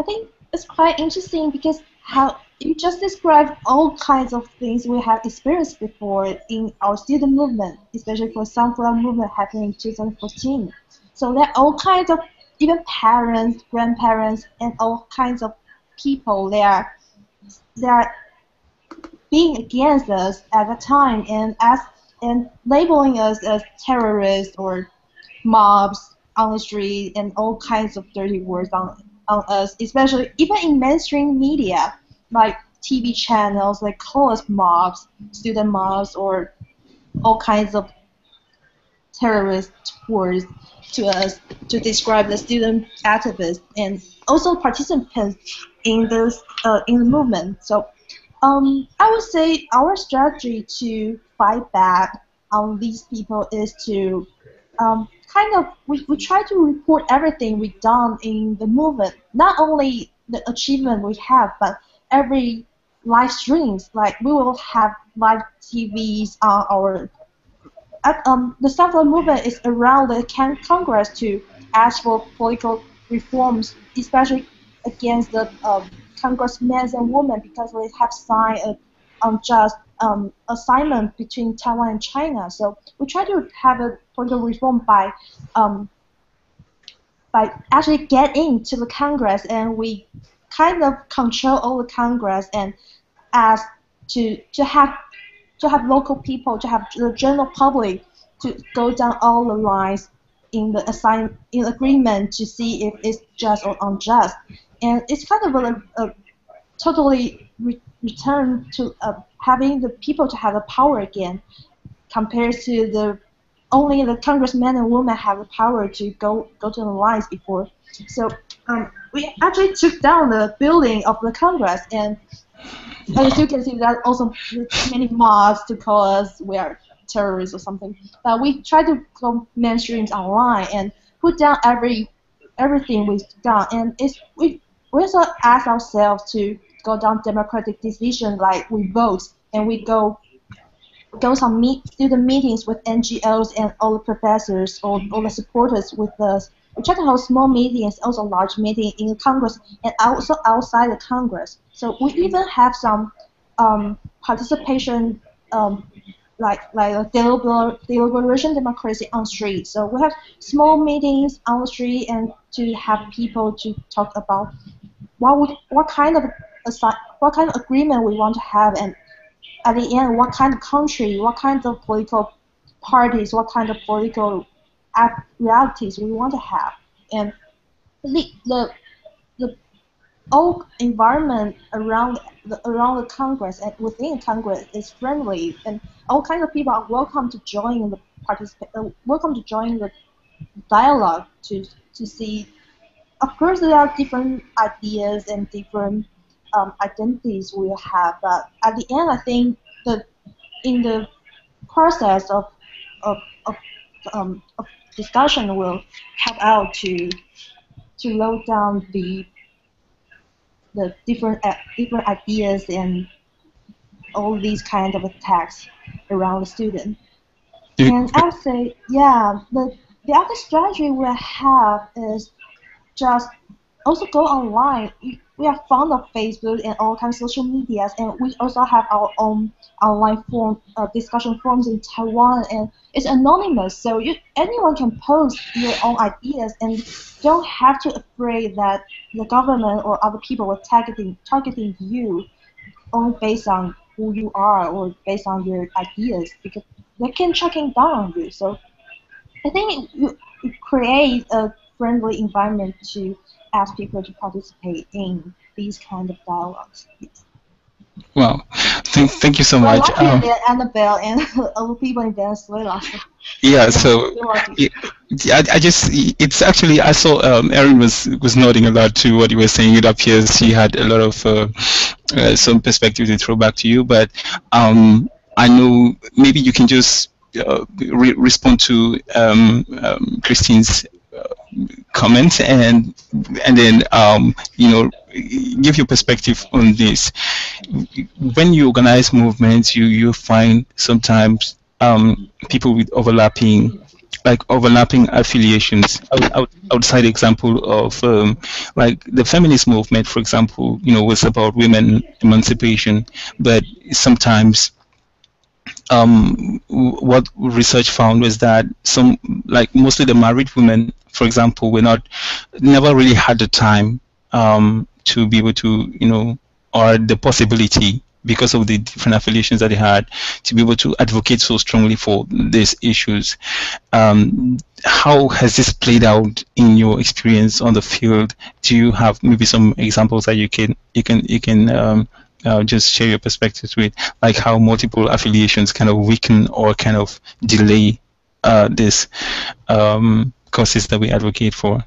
i think it's quite interesting because how you just described all kinds of things we have experienced before in our student movement, especially for Sunflower movement happening in 2014. So there are all kinds of even parents, grandparents, and all kinds of people they are they are being against us at the time and as and labeling us as terrorists or mobs on the street and all kinds of dirty words on on us, especially even in mainstream media like TV channels, like call us mobs, student mobs, or all kinds of terrorist words to us to describe the student activists and also participants in this uh, in the movement. So um, I would say our strategy to fight back on these people is to um, kind of we, we try to report everything we've done in the movement, not only the achievement we have, but every live streams. Like we will have live TVs on our. um, the Sunflower movement is around the Congress to ask for political reforms, especially against the um, congressmen and women because they have signed a unjust um, assignment between Taiwan and China. So we try to have a political reform by um, by actually get into the Congress and we kind of control all the Congress and ask to to have to have local people, to have the general public to go down all the lines in the assign in agreement to see if it's just or unjust. And it's kind of a, a totally re return to uh, having the people to have the power again, compared to the only the congressmen and women have the power to go go to the lines before. So um, we actually took down the building of the Congress, and as you can see, that also many mobs to call us we are terrorists or something. But we try to go mainstreams online and put down every everything we've done, and it's we we also ask ourselves to go down democratic decision like we vote and we go go some meet student meetings with NGOs and all the professors or all the supporters with us we try to hold small meetings, also large meetings in Congress and also outside the Congress. So we even have some um, participation, um, like like a deliberation democracy on street. So we have small meetings on the street and to have people to talk about what would what kind of what kind of agreement we want to have and at the end what kind of country, what kind of political parties, what kind of political realities we want to have. And the the, the whole environment around the, around the Congress and within Congress is friendly, and all kinds of people are welcome to join the participate, uh, welcome to join the dialogue to to see. Of course, there are different ideas and different um, identities we have, but at the end, I think that in the process of of, of, um, of discussion will help out to to load down the the different uh, different ideas and all these kind of attacks around the student. And I would say, yeah, the the other strategy we have is just also go online. We are fond of Facebook and all kinds of social medias, and we also have our own online forum uh, discussion forums in Taiwan, and it's anonymous, so you, anyone can post your own ideas, and don't have to afraid that the government or other people were targeting targeting you only based on who you are or based on your ideas, because they can tracking down on you. So I think you, you create a friendly environment to ask people to participate in these kind of dialogues. Well, thank, thank you so much. Um, Annabelle and other people in Venezuela. Yeah, so I, I just it's actually I saw um, Erin was was nodding a lot to what you were saying. It appears she had a lot of uh, uh, some perspective to throw back to you, but um, I know maybe you can just uh, re respond to um, um Christine's comment and and then um, you know give your perspective on this. When you organize movements, you you find sometimes um, people with overlapping like overlapping affiliations out, outside example of um, like the feminist movement for example you know was about women emancipation but sometimes um, what research found was that some, like mostly the married women, for example, were not, never really had the time um, to be able to, you know, or the possibility because of the different affiliations that they had to be able to advocate so strongly for these issues. Um, how has this played out in your experience on the field? Do you have maybe some examples that you can you can you can um, uh, just share your perspectives with, like how multiple affiliations kind of weaken or kind of delay uh, this um, causes that we advocate for?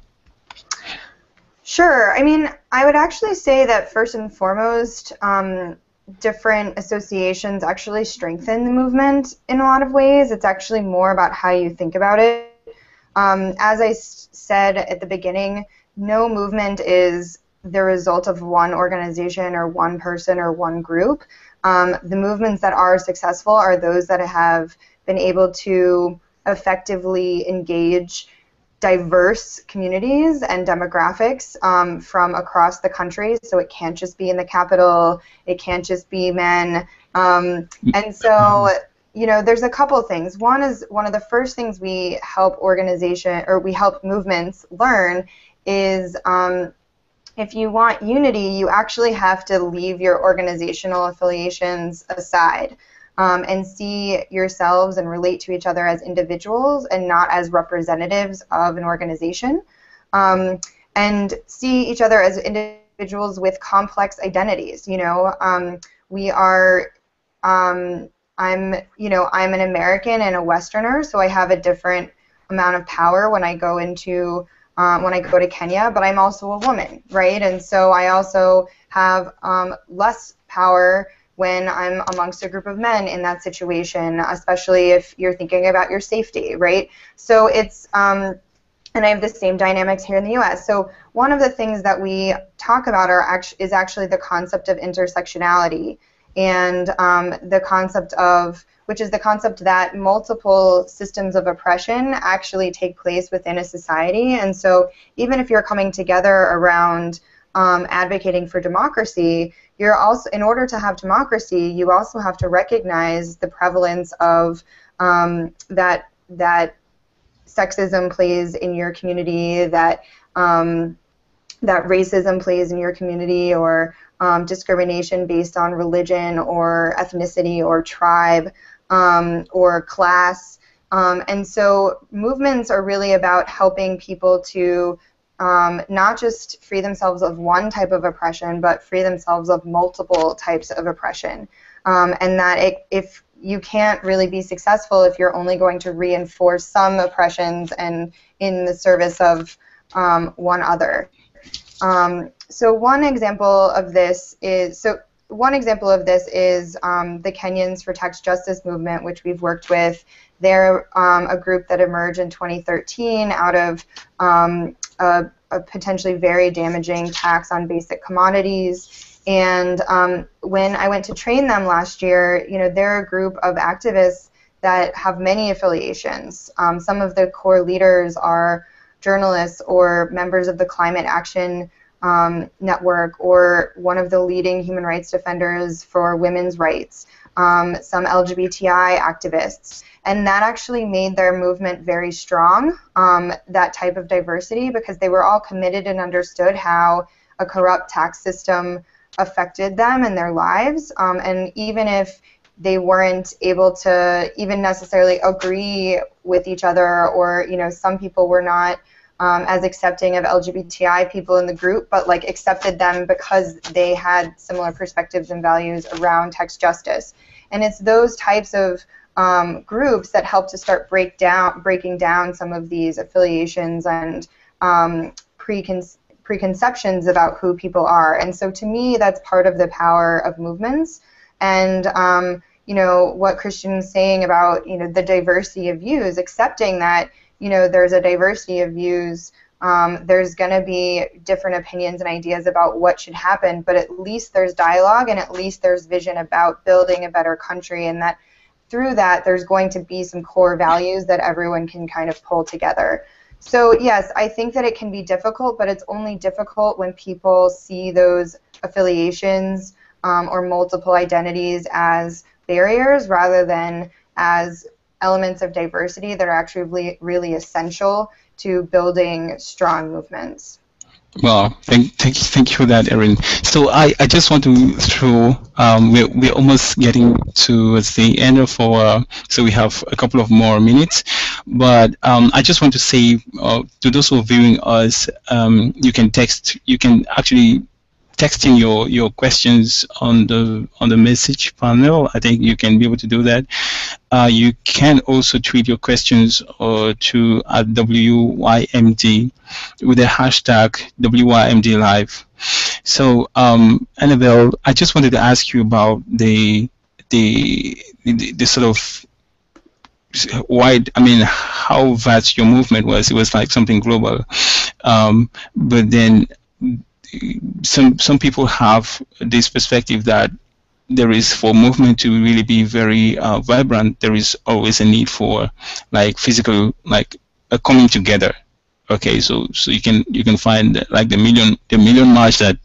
Sure. I mean, I would actually say that first and foremost, um, different associations actually strengthen the movement in a lot of ways. It's actually more about how you think about it. Um, as I said at the beginning, no movement is the result of one organization or one person or one group. Um, the movements that are successful are those that have been able to effectively engage diverse communities and demographics um, from across the country. So it can't just be in the capital, it can't just be men. Um, and so, you know, there's a couple things. One is one of the first things we help organization or we help movements learn is um, if you want unity, you actually have to leave your organizational affiliations aside um, and see yourselves and relate to each other as individuals and not as representatives of an organization. Um, and see each other as individuals with complex identities. You know, um, we are. Um, I'm, you know, I'm an American and a Westerner, so I have a different amount of power when I go into um, when I go to Kenya, but I'm also a woman, right? And so I also have um, less power when I'm amongst a group of men in that situation, especially if you're thinking about your safety, right? So it's, um, and I have the same dynamics here in the U.S. So one of the things that we talk about are act- is actually the concept of intersectionality and um, the concept of which is the concept that multiple systems of oppression actually take place within a society. And so even if you're coming together around um, advocating for democracy, you're also, in order to have democracy, you also have to recognize the prevalence of um, that that sexism plays in your community, that um, that racism plays in your community, or um, discrimination based on religion or ethnicity or tribe um, or class. Um, and so movements are really about helping people to um, not just free themselves of one type of oppression, but free themselves of multiple types of oppression. Um, and that it, if you can't really be successful if you're only going to reinforce some oppressions and in the service of um, one other. Um, so one example of this is so one example of this is um, the Kenyans for Tax Justice movement, which we've worked with. They're um, a group that emerged in 2013 out of um, a, a, potentially very damaging tax on basic commodities. And um, when I went to train them last year, you know, they're a group of activists that have many affiliations. Um, some of the core leaders are journalists or members of the climate action um, network or one of the leading human rights defenders for women's rights, um, some LGBTI activists. And that actually made their movement very strong, um, that type of diversity, because they were all committed and understood how a corrupt tax system affected them and their lives. Um, and even if they weren't able to even necessarily agree with each other, or you know, some people were not um, as accepting of LGBTI people in the group, but like accepted them because they had similar perspectives and values around tax justice. And it's those types of um, groups that help to start break down, breaking down some of these affiliations and um, precon- preconceptions about who people are. And so to me, that's part of the power of movements. And um, you know what Christian's saying about you know the diversity of views, accepting that you know there's a diversity of views. Um, there's going to be different opinions and ideas about what should happen, but at least there's dialogue and at least there's vision about building a better country, and that through that there's going to be some core values that everyone can kind of pull together. So yes, I think that it can be difficult, but it's only difficult when people see those affiliations um, or multiple identities as barriers rather than as elements of diversity that are actually really, really essential to building strong movements. Well, thank, thank, thank you for that, Erin. So I, I just want to throw, um, we're, we're almost getting towards the end of our, so we have a couple of more minutes, but um, I just want to say uh, to those who are viewing us, um, you can text, you can actually texting your your questions on the on the message panel. I think you can be able to do that. Uh, you can also tweet your questions uh, to at WYMD with the hashtag WYMD Live. So, um, Annabelle, I just wanted to ask you about the the the, the sort of wide i mean how vast your movement was it was like something global um, but then some some people have this perspective that there is for movement to really be very uh, vibrant there is always a need for like physical like a coming together. Okay so so you can you can find like the million the million march that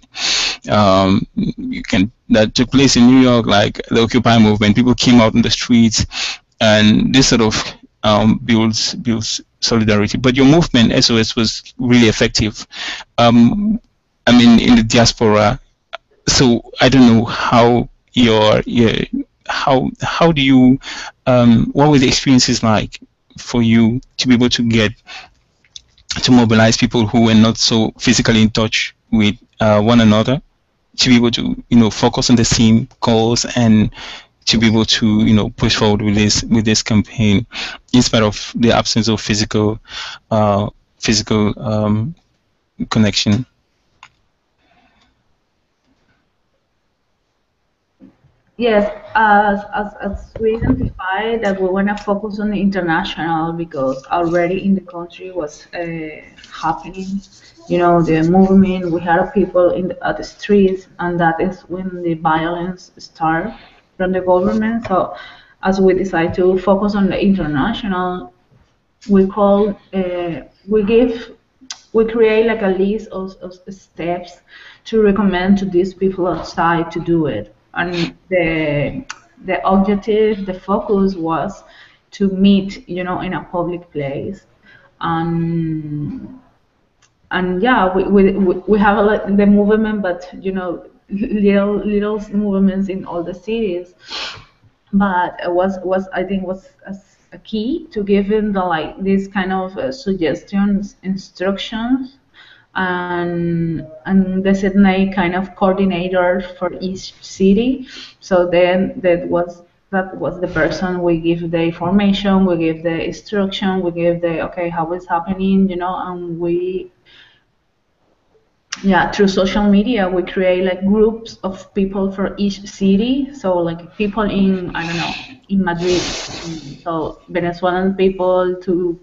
um, you can that took place in New York like the Occupy movement people came out in the streets and this sort of um, builds builds solidarity. But your movement SOS was really effective. Um, I mean, in the diaspora. So I don't know how your, your how how do you um, what were the experiences like for you to be able to get to mobilize people who were not so physically in touch with uh, one another to be able to you know focus on the same goals and to be able to you know push forward with this with this campaign in spite of the absence of physical uh, physical um, connection Yes, as, as, as we identified that we want to focus on the international because already in the country was uh, happening, you know, the movement, we had people in the, at the streets, and that is when the violence started from the government. So as we decide to focus on the international, we call, uh, we give, we create like a list of, of steps to recommend to these people outside to do it and the the objective, the focus was to meet, you know, in a public place, and and yeah, we we, we have a the movement, but you know, little little movements in all the cities, but it was was I think was a, a key to giving the like these kind of uh, suggestions, instructions and and designate kind of coordinator for each city. So then that was that was the person we give the information, we give the instruction, we give the okay how it's happening, you know, and we yeah through social media we create like groups of people for each city so like people in i don't know in madrid so venezuelan people to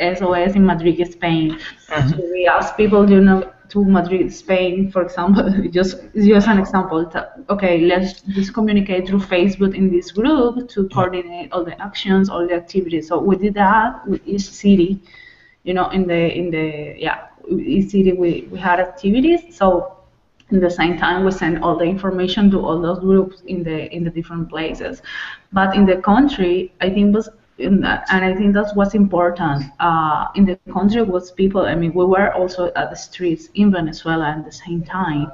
SOS in Madrid, Spain. Mm-hmm. So we ask people, you know, to Madrid, Spain, for example, just just an example. Okay, let's just communicate through Facebook in this group to coordinate all the actions, all the activities. So we did that with each city, you know, in the in the yeah, each city we, we had activities. So in the same time we send all the information to all those groups in the in the different places but in the country i think was and i think that's what's important uh, in the country was people i mean we were also at the streets in venezuela at the same time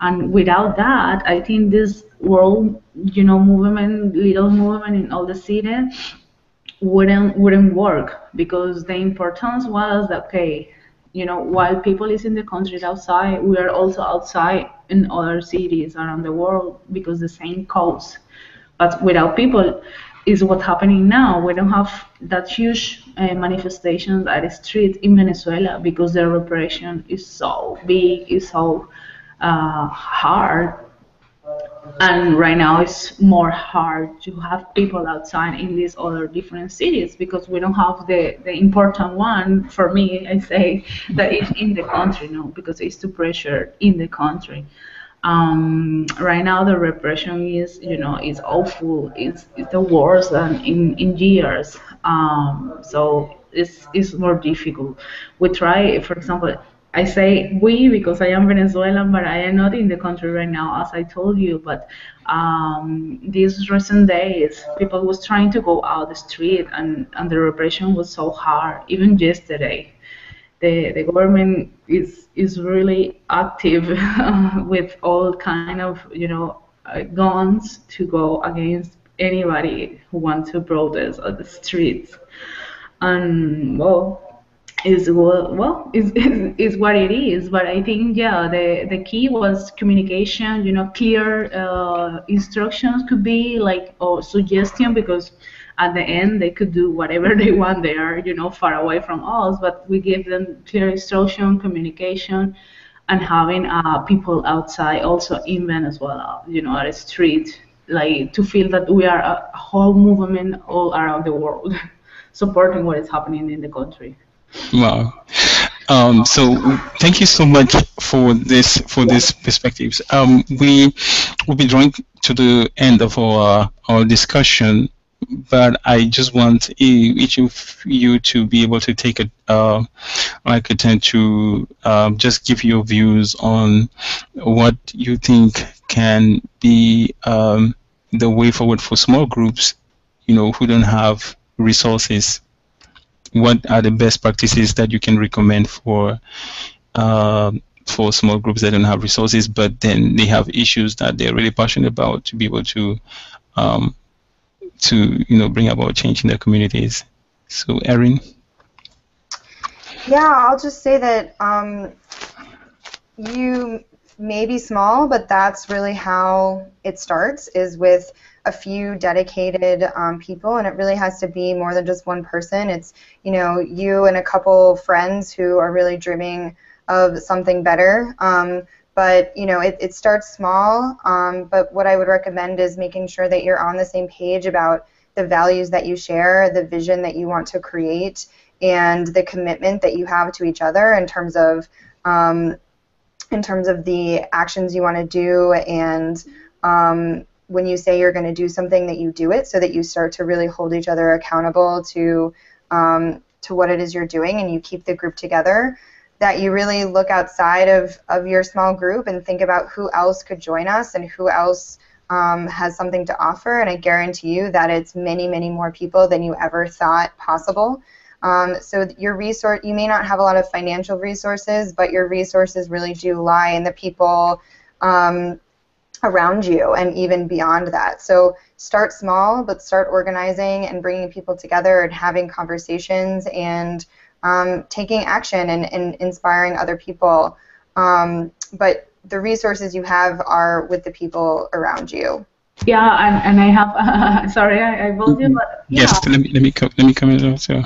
and without that i think this world you know movement little movement in all the cities wouldn't wouldn't work because the importance was that okay you know, while people is in the countries outside, we are also outside in other cities around the world because the same cause. But without people, is what's happening now. We don't have that huge uh, manifestations at the street in Venezuela because the repression is so big, is so uh, hard. And right now it's more hard to have people outside in these other different cities because we don't have the, the important one. For me i say that is in the country no because it's too pressure in the country um, right now the repression is you know is awful it's, it's the worst than in, in years um, so it's, it's more difficult we try for example I say we because I am Venezuelan, but I am not in the country right now, as I told you. But um, these recent days, people was trying to go out the street, and, and the repression was so hard. Even yesterday, the the government is is really active with all kind of you know uh, guns to go against anybody who wants to protest at the streets. And well, is well, is, is what it is but i think yeah the the key was communication you know clear uh, instructions could be like or suggestion because at the end they could do whatever they want they are you know far away from us but we give them clear instruction communication and having uh, people outside also in venezuela you know at the street like to feel that we are a whole movement all around the world supporting what is happening in the country Wow. Um, so thank you so much for this for these perspectives. Um, we will be drawing to the end of our our discussion, but I just want each of you to be able to take a uh, like a turn to um, just give your views on what you think can be um, the way forward for small groups, you know, who don't have resources. What are the best practices that you can recommend for uh, for small groups that don't have resources, but then they have issues that they're really passionate about to be able to um, to you know bring about change in their communities. So, Erin. Yeah, I'll just say that um, you may be small, but that's really how it starts. Is with a few dedicated um, people, and it really has to be more than just one person. It's you know you and a couple friends who are really dreaming of something better. Um, but you know it, it starts small. Um, but what I would recommend is making sure that you're on the same page about the values that you share, the vision that you want to create, and the commitment that you have to each other in terms of um, in terms of the actions you want to do and um, when you say you're going to do something that you do it so that you start to really hold each other accountable to um, to what it is you're doing and you keep the group together that you really look outside of, of your small group and think about who else could join us and who else um, has something to offer and i guarantee you that it's many many more people than you ever thought possible um, so your resource you may not have a lot of financial resources but your resources really do lie in the people um, around you and even beyond that. So start small, but start organizing and bringing people together and having conversations and um, taking action and, and, inspiring other people. Um, but the resources you have are with the people around you. Yeah, and, and I have. Uh, sorry, I, I told you, but yeah. yes. Let me let me co- let me comment also.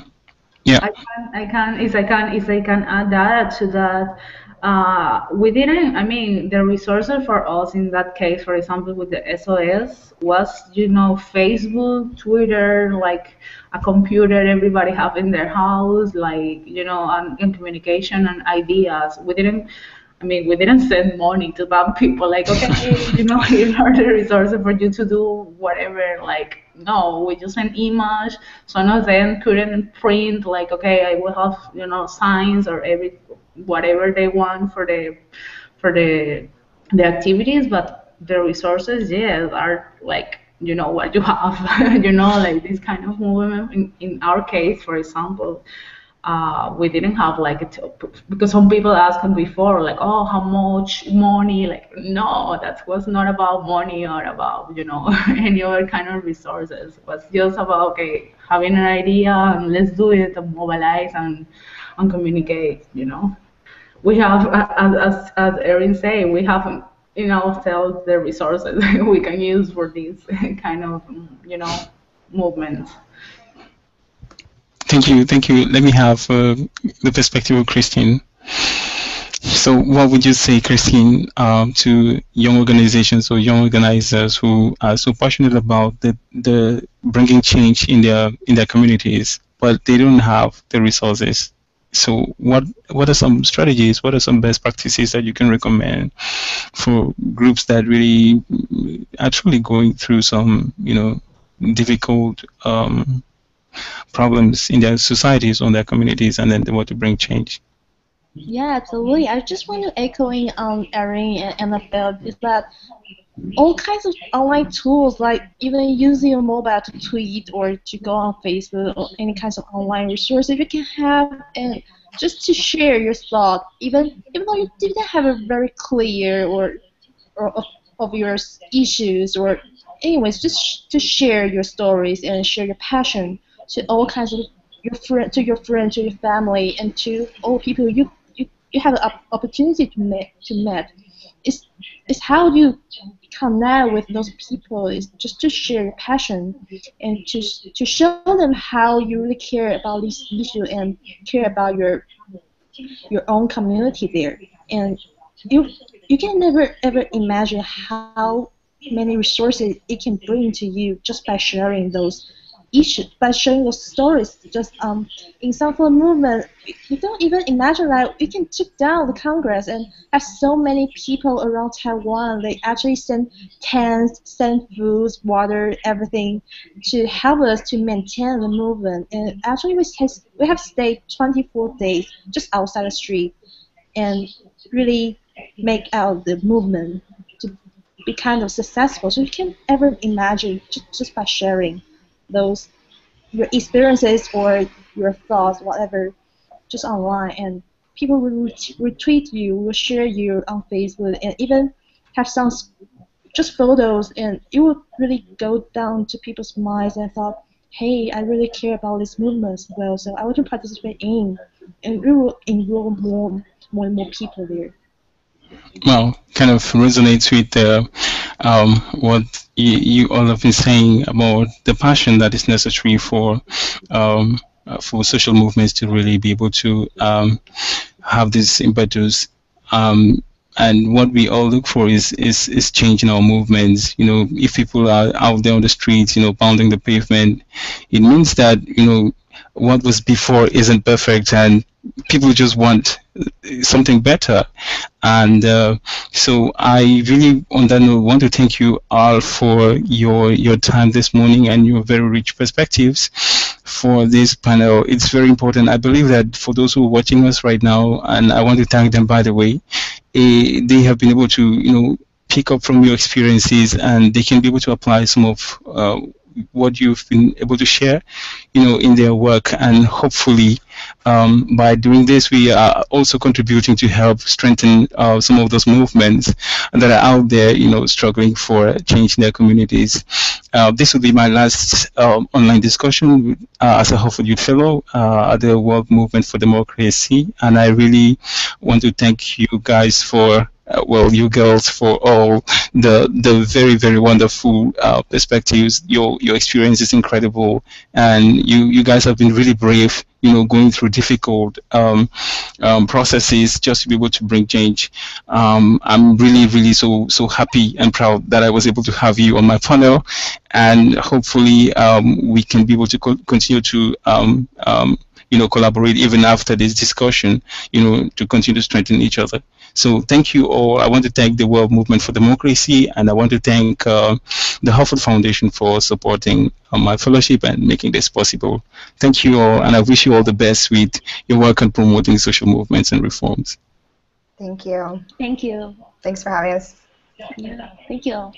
Yeah. I can I can if I can if I can add that to that uh, we didn't, I mean, the resources for us in that case, for example, with the SOS, was, you know, Facebook, Twitter, like a computer everybody have in their house, like, you know, and, and communication and ideas. We didn't, I mean, we didn't send money to bad people, like, okay, you know, here are the resources for you to do whatever, like, no, we just sent emails. Some of them couldn't print, like, okay, I will have, you know, signs or every whatever they want for the for the the activities, but the resources, yes, are like you know what you have, you know, like this kind of movement. In, in our case, for example, uh, we didn't have like it because some people asked before like oh how much money? Like no that was not about money or about you know any other kind of resources. It was just about okay having an idea and let's do it and mobilize and and communicate you know we have as as, Erin say we have in ourselves the resources we can use for these kind of you know movements Thank you, thank you. Let me have uh, the perspective of Christine. So, what would you say, Christine, um, to young organizations or young organizers who are so passionate about the, the bringing change in their in their communities, but they don't have the resources? So, what what are some strategies? What are some best practices that you can recommend for groups that really actually going through some, you know, difficult um, problems in their societies or their communities, and then they want to bring change. Yeah, absolutely. I just want to echoing on um, Erin and Annabelle is that all kinds of online tools, like even using your mobile to tweet or to go on Facebook or any kinds of online resources, you can have and just to share your thought, even even though you didn't have a very clear or or of, of your issues or anyways, just to share your stories and share your passion to all kinds of your friend, to your friends, to your family, and to all people you you, have an opportunity to meet to meet. It's it's how you connect with those people is just to share your passion and to to show them how you really care about this issue and care about your your own community there. And you you can never ever imagine how many resources it can bring to you just by sharing those issue by sharing the stories. Just um, in some of movement, you don't even imagine that we can take down the Congress and have so many people around Taiwan. They actually send tents, send food, water, everything to help us to maintain the movement. And actually, we has, we have stayed 24 days just outside the street and really make out the movement to be kind of successful. So you can ever imagine just, just by sharing those your experiences or your thoughts, whatever, just online, and people will retweet you, will share you on Facebook, and even have some just photos, and it will really go down to people's minds and thought, hey, I really care about this movement as well, so I want to participate in, and we will enroll more, more and more people there. Well, kind of resonates with uh, um, what you, you, all have been saying about the passion that is necessary for um, uh, for social movements to really be able to um, have this impetus. Um, and what we all look for is, is is change in our movements. You know, if people are out there on the streets, you know, pounding the pavement, it means that you know what was before isn't perfect, and people just want something better. And uh, so I really, on that note, want to thank you all for your your time this morning and your very rich perspectives for this panel. It's very important. I believe that for those who are watching us right now, and I want to thank them by the way, uh, they have been able to, you know, pick up from your experiences and they can be able to apply some of uh, what you've been able to share, you know, in their work, and hopefully, um, by doing this, we are also contributing to help strengthen uh, some of those movements that are out there, you know, struggling for change in their communities. Uh, this will be my last um, online discussion uh, as a Harvard Youth Fellow uh, at the World Movement for Democracy, and I really want to thank you guys for uh, well, you girls for all the the very very wonderful uh, perspectives. Your your experience is incredible, and you you guys have been really brave. You know, going through difficult um, um, processes just to be able to bring change. Um, I'm really really so so happy and proud that I was able to have you on my panel, and hopefully um, we can be able to co- continue to um, um, you know, collaborate even after this discussion, you know, to continue to strengthen each other. So thank you all. I want to thank the World Movement for Democracy, and I want to thank uh, the Harvard Foundation for supporting uh, my fellowship and making this possible. Thank you all, and I wish you all the best with your work on promoting social movements and reforms. Thank you. Thank you. Thanks for having us. Yeah. Thank you.